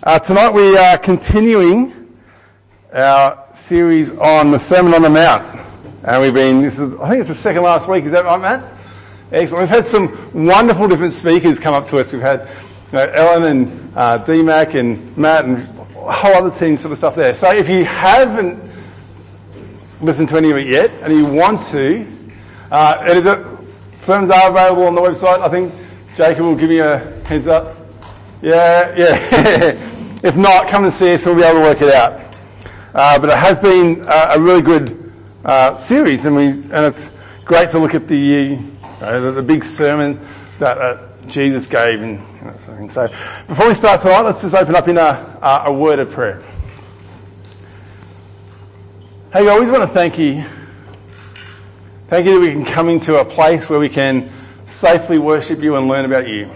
Uh, tonight we are continuing our series on the Sermon on the Mount. And we've been, this is, I think it's the second last week, is that right, Matt? Excellent. We've had some wonderful different speakers come up to us. We've had you know, Ellen and uh, DMAC and Matt and a whole other team sort of stuff there. So if you haven't listened to any of it yet and you want to, uh, the sermons are available on the website. I think Jacob will give you a heads up. Yeah, yeah. if not, come and see us we'll be able to work it out. Uh, but it has been uh, a really good uh, series, and we and it's great to look at the the, the, big sermon that Jesus gave and sort of thing. So before we start tonight, let's just open up in a, a word of prayer. Hey, God, we just want to thank you. Thank you that we can come into a place where we can safely worship you and learn about you.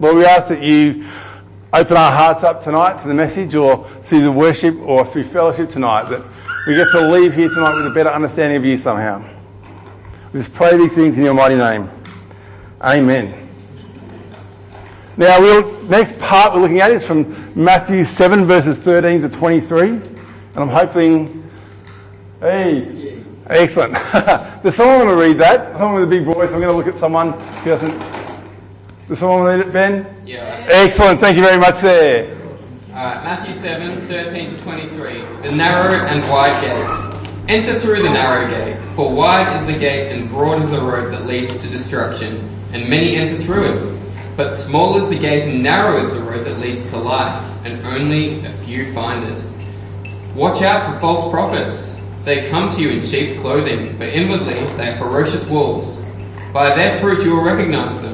Lord, we ask that you open our hearts up tonight to the message or through the worship or through fellowship tonight, that we get to leave here tonight with a better understanding of you somehow. We just pray these things in your mighty name. Amen. Now, we'll, next part we're looking at is from Matthew 7, verses 13 to 23. And I'm hoping, hey, excellent. There's someone going to read that. Someone with a big voice. I'm going to look at someone who doesn't does someone read it, Ben? Yeah. Excellent. Thank you very much there. Alright, Matthew 7, 13 to 23. The narrow and wide gates. Enter through the narrow gate, for wide is the gate and broad is the road that leads to destruction, and many enter through it. But small is the gate and narrow is the road that leads to life, and only a few find it. Watch out for false prophets. They come to you in sheep's clothing, but inwardly they are ferocious wolves. By their fruit you will recognize them.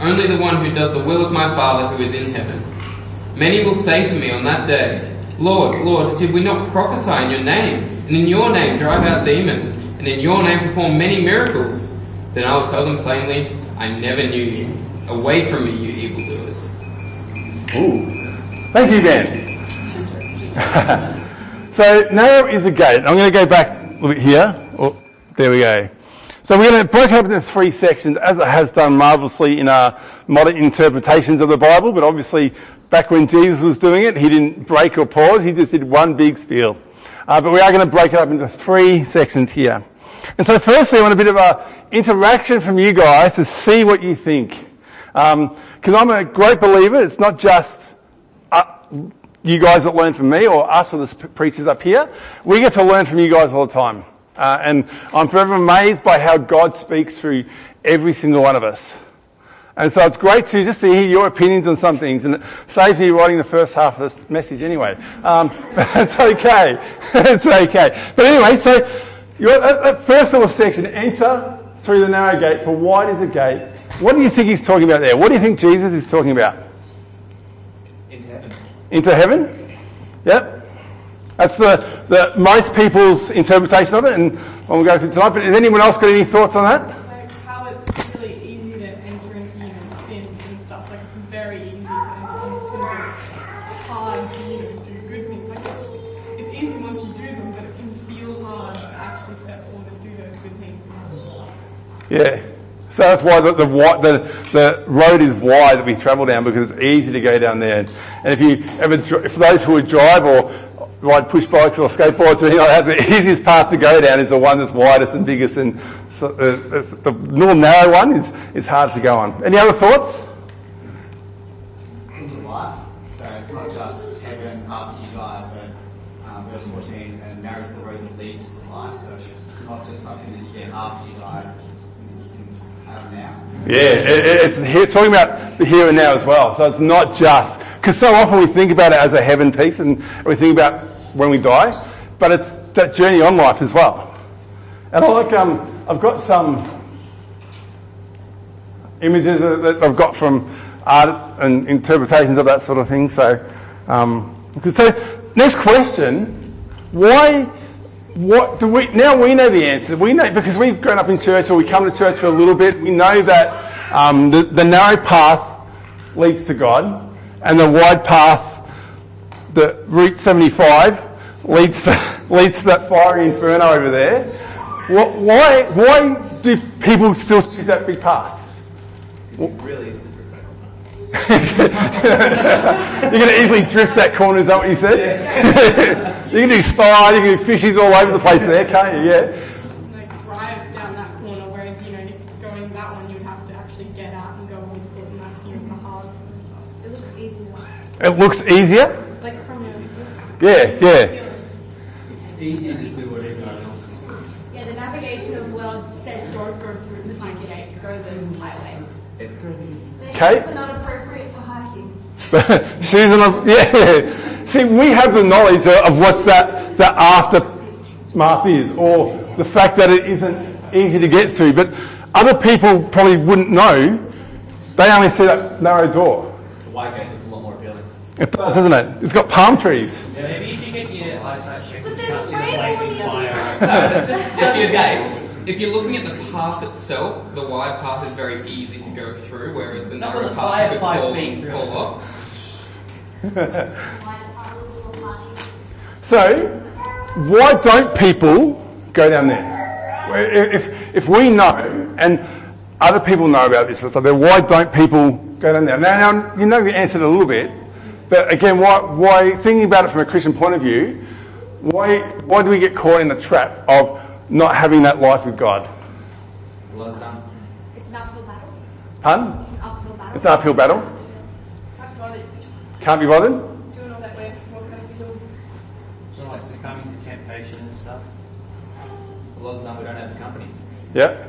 only the one who does the will of my Father who is in heaven. Many will say to me on that day, Lord, Lord, did we not prophesy in your name, and in your name drive out demons, and in your name perform many miracles? Then I will tell them plainly, I never knew you. Away from me, you evildoers. Ooh. Thank you, Ben. so narrow is the gate. I'm going to go back a little bit here. Oh, there we go. So we're going to break up into three sections, as it has done marvelously in our modern interpretations of the Bible. But obviously, back when Jesus was doing it, he didn't break or pause. He just did one big spiel. Uh, but we are going to break it up into three sections here. And so firstly, I want a bit of a interaction from you guys to see what you think. Because um, I'm a great believer. It's not just uh, you guys that learn from me or us or the preachers up here. We get to learn from you guys all the time. Uh, and I'm forever amazed by how God speaks through every single one of us. And so it's great to just to hear your opinions on some things, and it saves me writing the first half of this message anyway. Um, but it's okay. it's okay. But anyway, so you're at that first little section, enter through the narrow gate, for wide is the gate. What do you think he's talking about there? What do you think Jesus is talking about? Into heaven. Into heaven? Yep. That's the, the most people's interpretation of it, and we'll go through tonight. But has anyone else got any thoughts on that? Like how it's really easy to enter into human sins and stuff. Like it's very easy to enter into sins. It's hard to you know, do good things. Like it's easy once you do them, but it can feel hard to actually step forward and do those good things. Yeah. So that's why the, the, the, the, road is wide that we travel down because it's easy to go down there. And if you ever, for those who would drive or ride push bikes or skateboards or anything like that, the easiest path to go down is the one that's widest and biggest, and so, uh, the little narrow one is, is hard to go on. Any other thoughts? It's into life, so it's not just heaven after you die, but um, verse 14, and narrows the road that leads to life, so it's not just something that you get after you die, it's something that you can have now. Yeah, it, it's here, talking about the here and now as well. So it's not just because so often we think about it as a heaven piece, and we think about when we die, but it's that journey on life as well. And I like, um, I've got some images that I've got from art and interpretations of that sort of thing. So, um, so next question: Why? What do we now? We know the answer. We know because we've grown up in church, or we come to church for a little bit. We know that um, the, the narrow path leads to God, and the wide path, the Route 75, leads to, leads to that fiery inferno over there. Wh- Why? Why do people still choose that big path? Really is the drift You're going to easily drift that corner, is that what you said? you can do slide, you can do fishies all over the place there, can't you? Yeah. like drive down that corner, whereas you know if going that one you'd have to actually get out and go on foot, and that's you know the hard sort of stuff. It looks easier. It looks easier. Like from a distance. Yeah, yeah. It's easier to do what everyone else is doing. Yeah, the navigation of world says don't go through the tiny gate, go the highways. Okay. They're not appropriate for hiking. Susan, I'm- yeah. See, we have the knowledge of, of what's that, that aftermath is, or the fact that it isn't easy to get through. But other people probably wouldn't know. They only see that narrow door. The white gate looks a lot more appealing. It does, doesn't it? It's got palm trees. Yeah, maybe you should get your eyesight checked But there's can't the a rainbow blazing in the fire. just just the gates. If you're looking at the path itself, the wide path is very easy to go through, whereas the Not narrow path five- could fall, feet through fall it. off. So, why don't people go down there? If, if we know, and other people know about this, so then why don't people go down there? Now, now you know you answered a little bit, but again, why, why, thinking about it from a Christian point of view, why, why do we get caught in the trap of not having that life with God? A lot of time. It's an uphill battle. Pardon? Uphill battle. It's an uphill battle. I've got it. Can't be bothered? Doing all that work, what can we do? So like succumbing to temptation and stuff. A lot of the time we don't have the company. Yeah.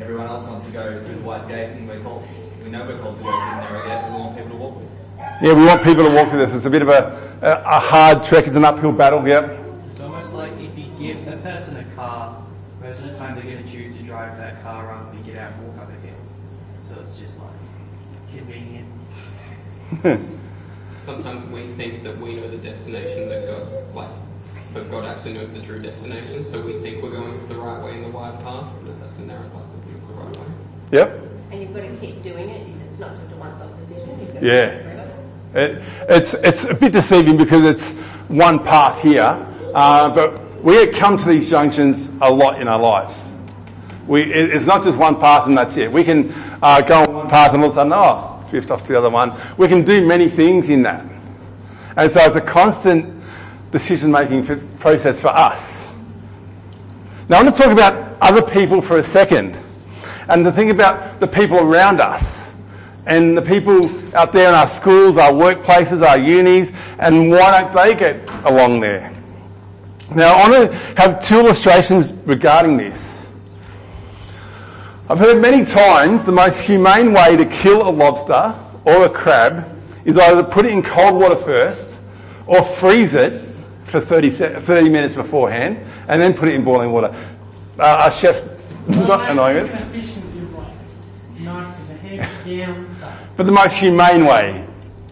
Everyone else wants to go through the white gate, and we're called. We know we're called to go through the narrow gate. We want people to walk with. Yeah, we want people to walk with us. It's a bit of a, a, a hard trek. It's an uphill battle, yeah. It's almost like if you give a person a car, most of the time they're going to choose to drive that car rather than get out and walk up a hill. So it's just like convenient. Sometimes we think that we know the destination that God, like, but God actually knows the true destination. So we think we're going the right way in the wide path, but it's actually the narrow path that leads the right way. Yep. And you've got to keep doing it. It's not just a once-off decision. You've got to Yeah. It, it's, it's a bit deceiving because it's one path here, uh, but we come to these junctions a lot in our lives. We, it, it's not just one path and that's it. We can uh, go on one path and all of a sudden, oh, drift off to the other one. We can do many things in that. And so it's a constant decision making process for us. Now I want to talk about other people for a second and to think about the people around us and the people out there in our schools, our workplaces, our unis, and why don't they get along there? Now, I want to have two illustrations regarding this. I've heard many times the most humane way to kill a lobster or a crab is either to put it in cold water first or freeze it for 30, 30 minutes beforehand and then put it in boiling water. Uh, our chef's not annoying it. Efficiency of like knife to the head down. But the most humane way.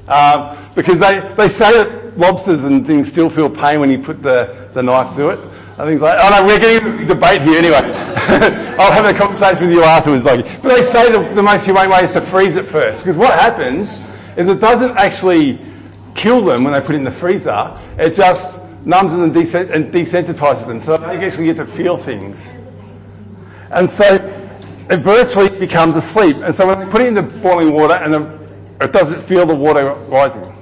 Um, because they, they say that lobsters and things still feel pain when you put the, the knife through it. And things like, oh no, we're getting a debate here anyway. I'll have a conversation with you afterwards. Like, but they say the, the most humane way is to freeze it first. Because what happens is it doesn't actually kill them when they put it in the freezer. It just numbs them and desensitizes them. So they actually get to feel things. And so it virtually becomes asleep. And so when they put it in the boiling water and the, it doesn't feel the water rising.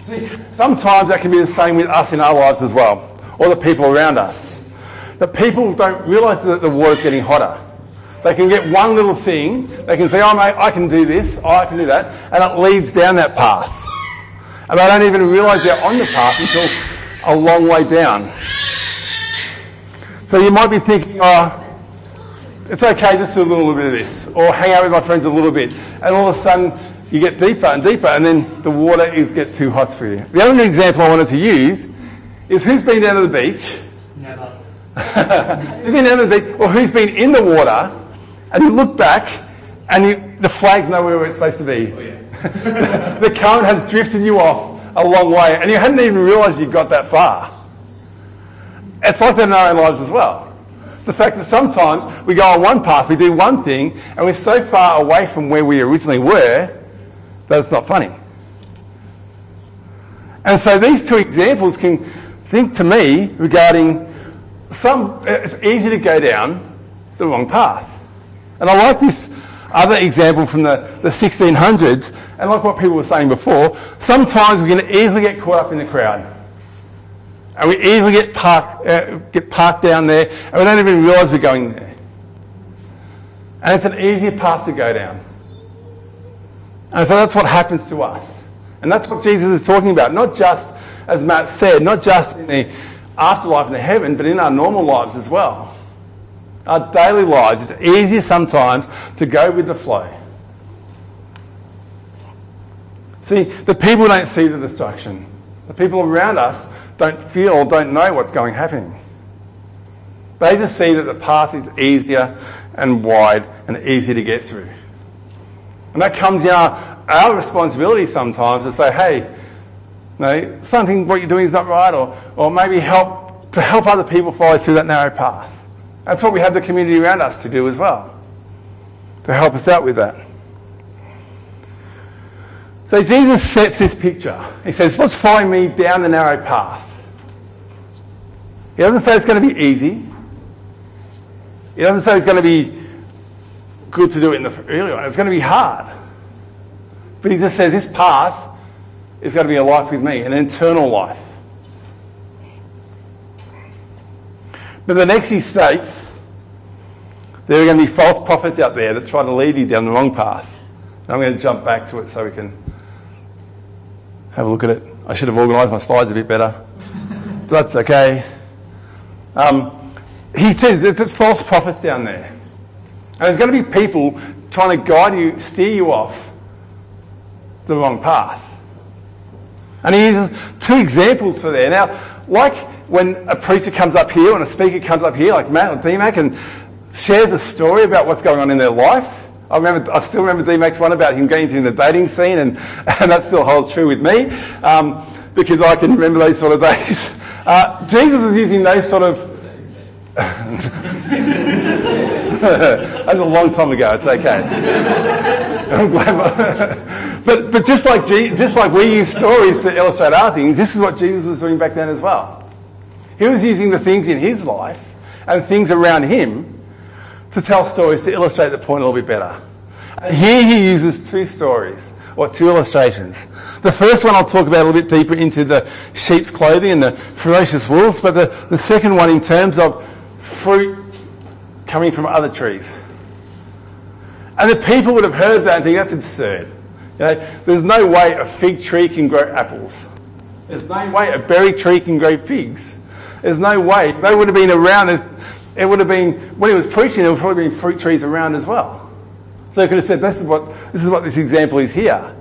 See, sometimes that can be the same with us in our lives as well, or the people around us. That people don't realise that the water's getting hotter. They can get one little thing, they can say, oh mate, I can do this, oh, I can do that, and it leads down that path. And they don't even realise they're on the path until a long way down. So you might be thinking, oh, it's okay just to do a little bit of this, or hang out with my friends a little bit, and all of a sudden you get deeper and deeper, and then the water is get too hot for you. The other example I wanted to use is who's been down to the beach, Never. who's been down to the beach, or who's been in the water, and you look back, and you, the flag's nowhere where it's supposed to be. Oh, yeah. the current has drifted you off a long way and you hadn't even realised you got that far. It's like that in our own lives as well. The fact that sometimes we go on one path, we do one thing, and we're so far away from where we originally were that it's not funny. And so these two examples can think to me regarding some, it's easy to go down the wrong path. And I like this other example from the, the 1600s, and like what people were saying before, sometimes we can easily get caught up in the crowd. And we easily get parked, uh, get parked down there, and we don't even realise we're going there. And it's an easier path to go down. And so that's what happens to us. And that's what Jesus is talking about. Not just, as Matt said, not just in the afterlife in the heaven, but in our normal lives as well. Our daily lives, it's easier sometimes to go with the flow. See, the people don't see the destruction. The people around us don't feel don't know what's going happening. They just see that the path is easier and wide and easy to get through. And that comes in our, our responsibility sometimes to say, hey, you know, something what you're doing is not right, or, or maybe help to help other people follow through that narrow path. That's what we have the community around us to do as well, to help us out with that. So Jesus sets this picture. He says, What's following me down the narrow path? He doesn't say it's going to be easy. He doesn't say it's going to be good to do it in the early one. It's going to be hard. But he just says this path is going to be a life with me, an eternal life. But the next he states, there are going to be false prophets out there that try to lead you down the wrong path. And I'm going to jump back to it so we can have a look at it. I should have organised my slides a bit better. But that's okay. Um, he says there's false prophets down there. And there's going to be people trying to guide you, steer you off the wrong path. And he uses two examples for there. Now, like when a preacher comes up here, when a speaker comes up here, like Matt or DMAC, and shares a story about what's going on in their life. I remember, I still remember DMAC's one about him getting into the dating scene, and, and that still holds true with me um, because I can remember those sort of days. Uh, Jesus was using those sort of. That's a long time ago. It's okay. I'm glad. but but just like just like we use stories to illustrate our things, this is what Jesus was doing back then as well. He was using the things in his life and things around him to tell stories to illustrate the point a little bit better. And here he uses two stories or two illustrations. The first one I'll talk about a little bit deeper into the sheep's clothing and the ferocious wolves, but the, the second one in terms of fruit coming from other trees. And the people would have heard that and think that's absurd. You know, there's no way a fig tree can grow apples. There's no way a berry tree can grow figs. There's no way. They would have been around. It would have been, when he was preaching, there would probably been fruit trees around as well. So they could have said, this is what, this is what this example is here.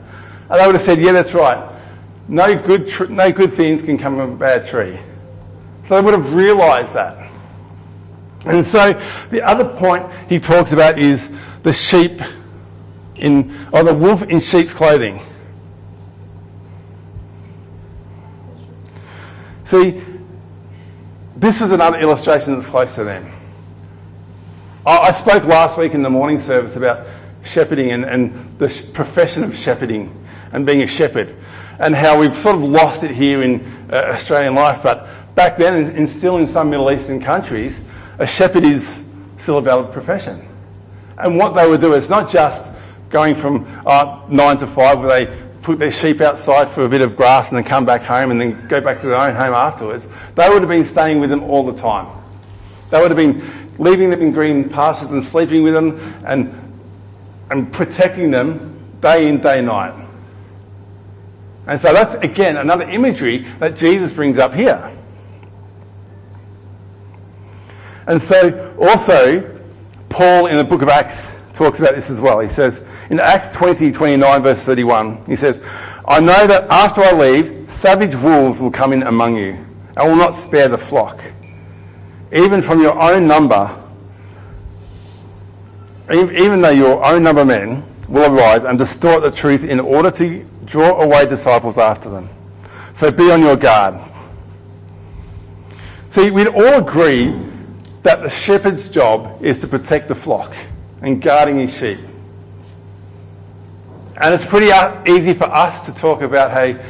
And they would have said, yeah, that's right. No good, tr- no good things can come from a bad tree. So they would have realised that. And so the other point he talks about is the sheep in, or the wolf in sheep's clothing. See, this is another illustration that's close to them. I spoke last week in the morning service about shepherding and, and the profession of shepherding and being a shepherd and how we've sort of lost it here in uh, Australian life. But back then, and, and still in some Middle Eastern countries, a shepherd is still a valid profession. And what they would do is not just going from uh, nine to five where they put their sheep outside for a bit of grass and then come back home and then go back to their own home afterwards. They would have been staying with them all the time. They would have been leaving them in green pastures and sleeping with them and, and protecting them day in, day night. And so that's, again, another imagery that Jesus brings up here. And so also, Paul in the book of Acts talks about this as well. He says, in Acts 20, 29, verse 31, he says, I know that after I leave, savage wolves will come in among you and will not spare the flock. Even from your own number, even though your own number of men will arise and distort the truth in order to draw away disciples after them. So be on your guard. See, we'd all agree that the shepherd's job is to protect the flock and guarding his sheep. And it's pretty easy for us to talk about, hey,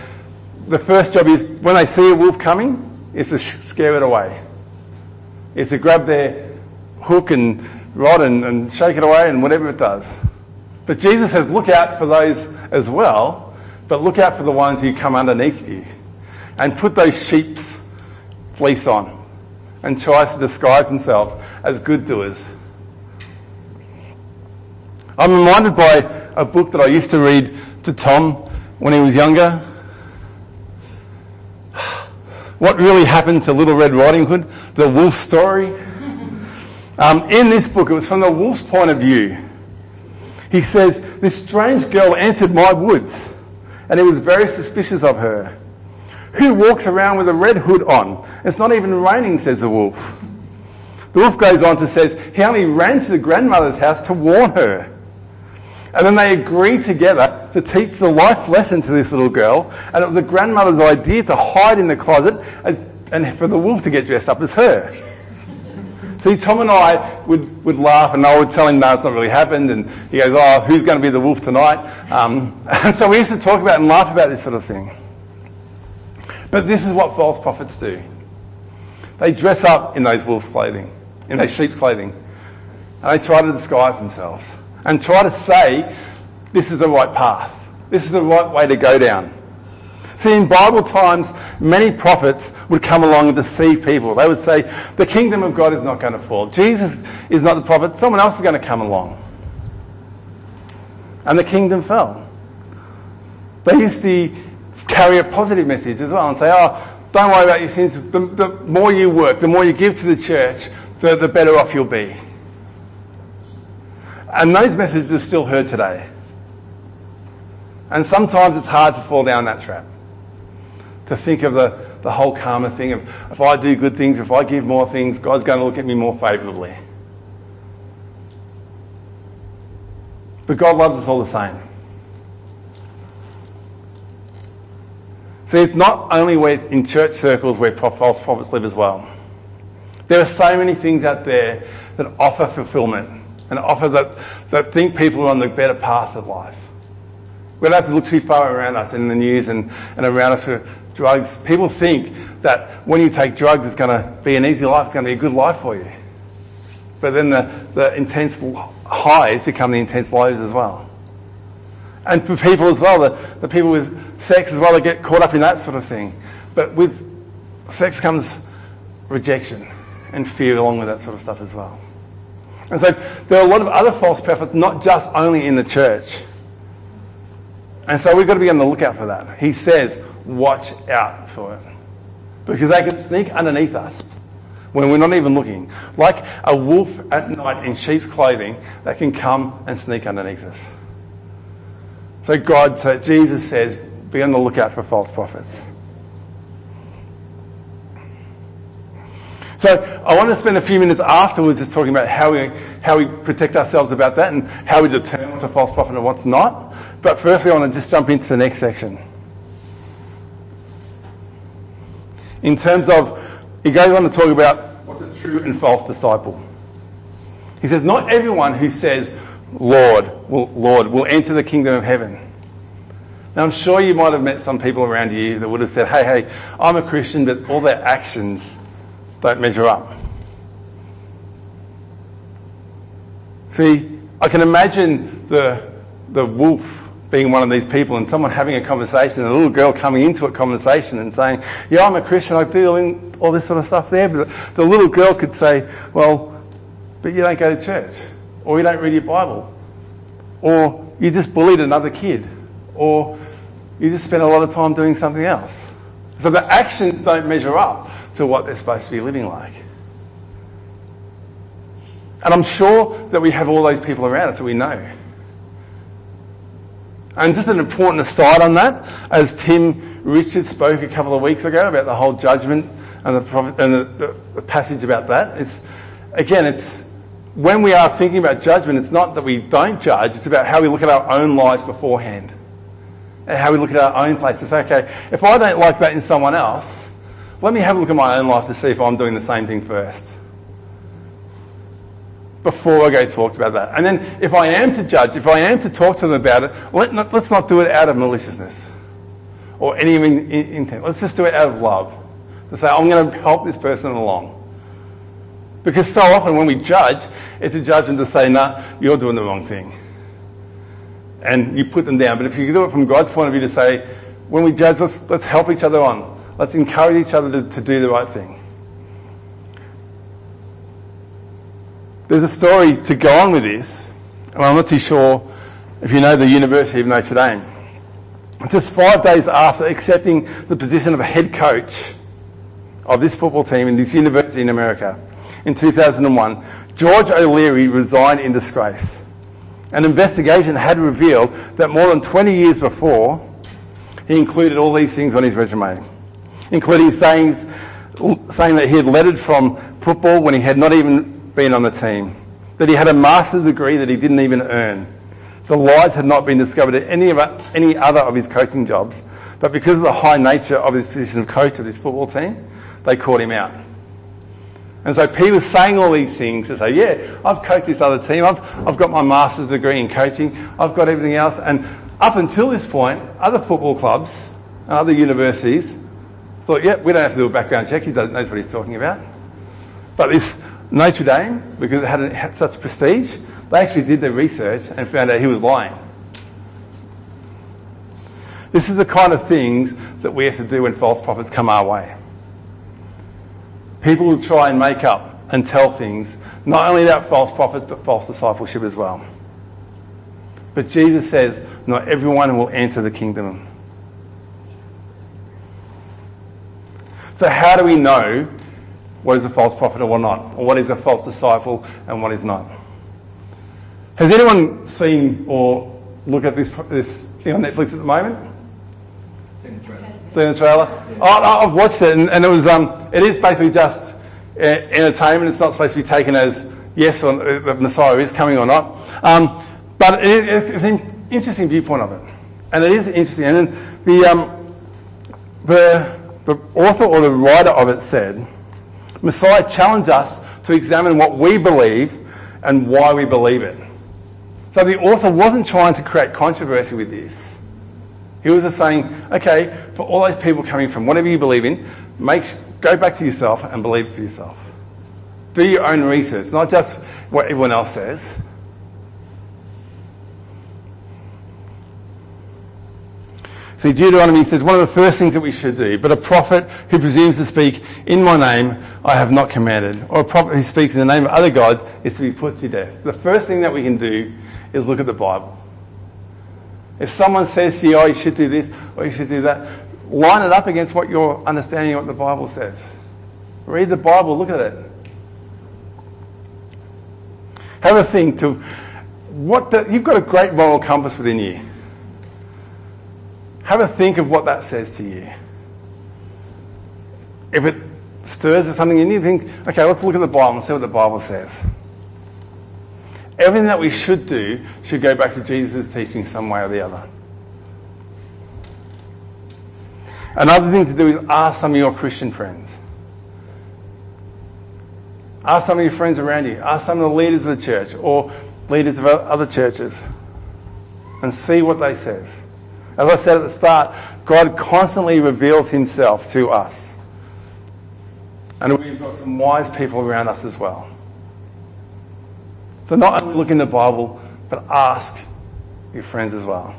the first job is when they see a wolf coming, is to scare it away. Is to grab their hook and rod and, and shake it away and whatever it does. But Jesus says, look out for those as well, but look out for the ones who come underneath you. And put those sheep's fleece on and tries to disguise themselves as good doers. I'm reminded by a book that I used to read to Tom when he was younger. What really happened to Little Red Riding Hood? The wolf story. Um, in this book, it was from the wolf's point of view. He says, This strange girl entered my woods, and he was very suspicious of her. Who walks around with a red hood on? It's not even raining, says the wolf. The wolf goes on to says he only ran to the grandmother's house to warn her. And then they agreed together to teach the life lesson to this little girl. And it was the grandmother's idea to hide in the closet and for the wolf to get dressed up as her. See, Tom and I would, would laugh, and I would tell him, no, it's not really happened. And he goes, oh, who's going to be the wolf tonight? Um, and so we used to talk about and laugh about this sort of thing. But this is what false prophets do. They dress up in those wolf's clothing, in those sheep's clothing, and they try to disguise themselves and try to say, this is the right path. This is the right way to go down. See, in Bible times, many prophets would come along and deceive people. They would say, the kingdom of God is not going to fall. Jesus is not the prophet. Someone else is going to come along. And the kingdom fell. They used to carry a positive message as well and say, oh, don't worry about your sins. The, the more you work, the more you give to the church, the, the better off you'll be. And those messages are still heard today. And sometimes it's hard to fall down that trap. To think of the, the whole karma thing of if I do good things, if I give more things, God's going to look at me more favourably. But God loves us all the same. See, it's not only where, in church circles where false prophets live as well. There are so many things out there that offer fulfillment and offer that, that think people are on the better path of life. We don't have to look too far around us in the news and, and around us for drugs. People think that when you take drugs, it's going to be an easy life, it's going to be a good life for you. But then the, the intense highs become the intense lows as well. And for people as well, the, the people with sex as well, they get caught up in that sort of thing. But with sex comes rejection and fear along with that sort of stuff as well. And so there are a lot of other false prophets, not just only in the church. And so we've got to be on the lookout for that. He says, watch out for it. Because they can sneak underneath us when we're not even looking. Like a wolf at night in sheep's clothing, they can come and sneak underneath us. So God, so Jesus says, be on the lookout for false prophets. So I want to spend a few minutes afterwards just talking about how we, how we protect ourselves about that and how we determine what's a false prophet and what's not. But firstly, I want to just jump into the next section. In terms of, he goes on to talk about what's a true and false disciple. He says, not everyone who says, Lord, will, Lord, will enter the kingdom of heaven. Now, I'm sure you might have met some people around you that would have said, hey, hey, I'm a Christian, but all their actions don't measure up. See, I can imagine the, the wolf being one of these people and someone having a conversation, and a little girl coming into a conversation and saying, Yeah, I'm a Christian, I do all this sort of stuff there. But the little girl could say, Well, but you don't go to church, or you don't read your Bible, or you just bullied another kid, or you just spend a lot of time doing something else. So the actions don't measure up to what they're supposed to be living like. And I'm sure that we have all those people around us that we know. And just an important aside on that, as Tim Richards spoke a couple of weeks ago about the whole judgment and the, and the, the, passage about that, it's, again, it's when we are thinking about judgment, it's not that we don't judge, it's about how we look at our own lives beforehand. And how we look at our own place okay, if I don't like that in someone else, let me have a look at my own life to see if I'm doing the same thing first. Before I go talk about that. And then if I am to judge, if I am to talk to them about it, let let's not do it out of maliciousness or any in- in- intent. Let's just do it out of love. To say, I'm going to help this person along. Because so often when we judge, it's judge them to say, nah, you're doing the wrong thing. And you put them down. But if you do it from God's point of view to say, when we judge, let's, let's help each other on. Let's encourage each other to, to do the right thing. There's a story to go on with this, and I'm not too sure if you know the University of Notre Dame. Just five days after accepting the position of a head coach of this football team in this university in America in 2001, George O'Leary resigned in disgrace. An investigation had revealed that more than 20 years before, he included all these things on his resume, including saying, saying that he had lettered from football when he had not even been on the team, that he had a master's degree that he didn't even earn. The lies had not been discovered at any, of, any other of his coaching jobs, but because of the high nature of his position of coach of this football team, they caught him out. And so Peter's saying all these things to say, yeah, I've coached this other team, I've, I've got my master's degree in coaching, I've got everything else. And up until this point, other football clubs and other universities thought, yeah, we don't have to do a background check, he knows what he's talking about. But this Notre Dame, because it had, had such prestige, they actually did their research and found out he was lying. This is the kind of things that we have to do when false prophets come our way. People will try and make up and tell things, not only about false prophets, but false discipleship as well. But Jesus says, not everyone will enter the kingdom. So, how do we know what is a false prophet or what not? Or what is a false disciple and what is not? Has anyone seen or looked at this, this thing on Netflix at the moment? Seen the trailer. Seen the trailer? Oh, I've watched it, and, and it was um, it is basically just uh, entertainment. It's not supposed to be taken as yes, or uh, the Messiah is coming or not. Um, but it, it, it's an interesting viewpoint of it, and it is interesting. And the um, the the author or the writer of it said, Messiah challenged us to examine what we believe and why we believe it. So the author wasn't trying to create controversy with this. He was just saying, okay, for all those people coming from whatever you believe in, make, go back to yourself and believe for yourself. Do your own research, not just what everyone else says. See, Deuteronomy says one of the first things that we should do, but a prophet who presumes to speak in my name, I have not commanded, or a prophet who speaks in the name of other gods is to be put to death. The first thing that we can do is look at the Bible. If someone says to you, oh, you should do this or you should do that, line it up against what your understanding of what the Bible says. Read the Bible, look at it. Have a think to what the, you've got a great moral compass within you. Have a think of what that says to you. If it stirs something in you, think, okay, let's look at the Bible and see what the Bible says. Everything that we should do should go back to Jesus' teaching some way or the other. Another thing to do is ask some of your Christian friends. Ask some of your friends around you. Ask some of the leaders of the church or leaders of other churches and see what they says. As I said at the start, God constantly reveals himself to us. And we've got some wise people around us as well. So not only look in the Bible, but ask your friends as well.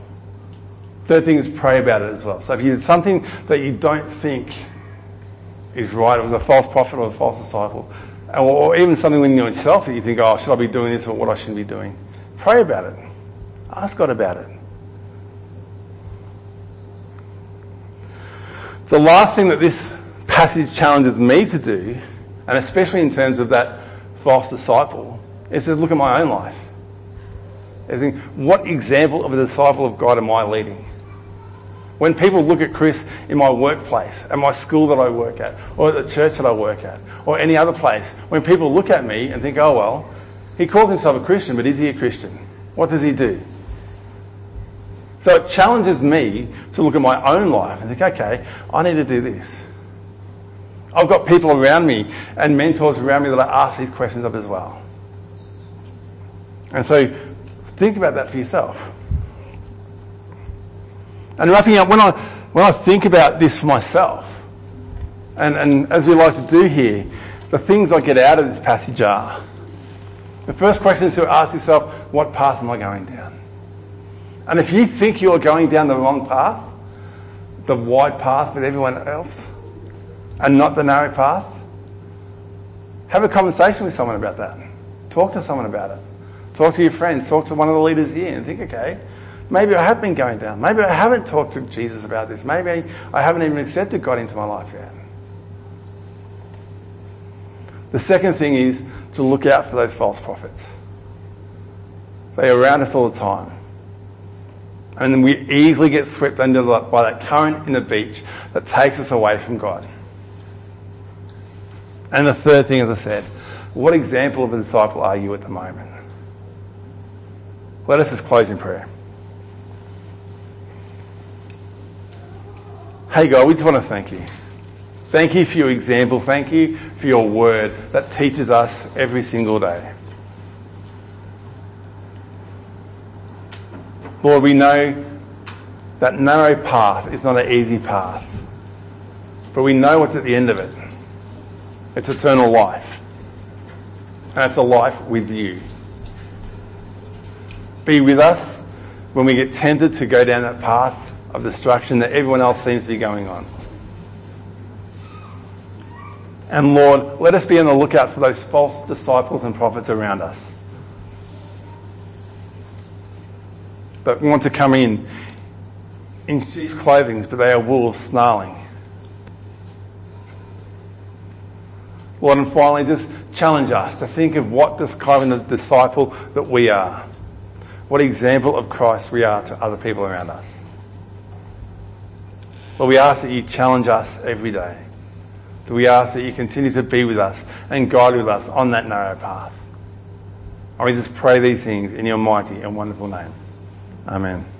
Third thing is pray about it as well. So if you did something that you don't think is right, it was a false prophet or a false disciple, or even something within yourself that you think, oh, should I be doing this or what I shouldn't be doing? Pray about it. Ask God about it. The last thing that this passage challenges me to do, and especially in terms of that false disciple, is to look at my own life. Is in, what example of a disciple of God am I leading? When people look at Chris in my workplace, at my school that I work at, or at the church that I work at, or any other place, when people look at me and think, oh, well, he calls himself a Christian, but is he a Christian? What does he do? So it challenges me to look at my own life and think, okay, I need to do this. I've got people around me and mentors around me that I ask these questions of as well. And so think about that for yourself. And wrapping up, when I, when I think about this for myself, and, and as we like to do here, the things I get out of this passage are the first question is to ask yourself, what path am I going down? And if you think you're going down the wrong path, the wide path with everyone else, and not the narrow path, have a conversation with someone about that. Talk to someone about it. Talk to your friends. Talk to one of the leaders here and think, okay, maybe I have been going down. Maybe I haven't talked to Jesus about this. Maybe I haven't even accepted God into my life yet. The second thing is to look out for those false prophets. They are around us all the time. And we easily get swept under by that current in the beach that takes us away from God. And the third thing, as I said, what example of a disciple are you at the moment? Let us just close in prayer. Hey, God, we just want to thank you. Thank you for your example. Thank you for your word that teaches us every single day. Lord, we know that narrow path is not an easy path, but we know what's at the end of it. It's eternal life. And it's a life with you. Be with us when we get tempted to go down that path of destruction that everyone else seems to be going on. And Lord, let us be on the lookout for those false disciples and prophets around us. That want to come in in sheep's clothing, but they are wolves snarling. Lord, and finally, just challenge us to think of what kind of disciple that we are. What example of Christ we are to other people around us. Lord, we ask that you challenge us every day. That we ask that you continue to be with us and guide with us on that narrow path. And we just pray these things in your mighty and wonderful name. Amen.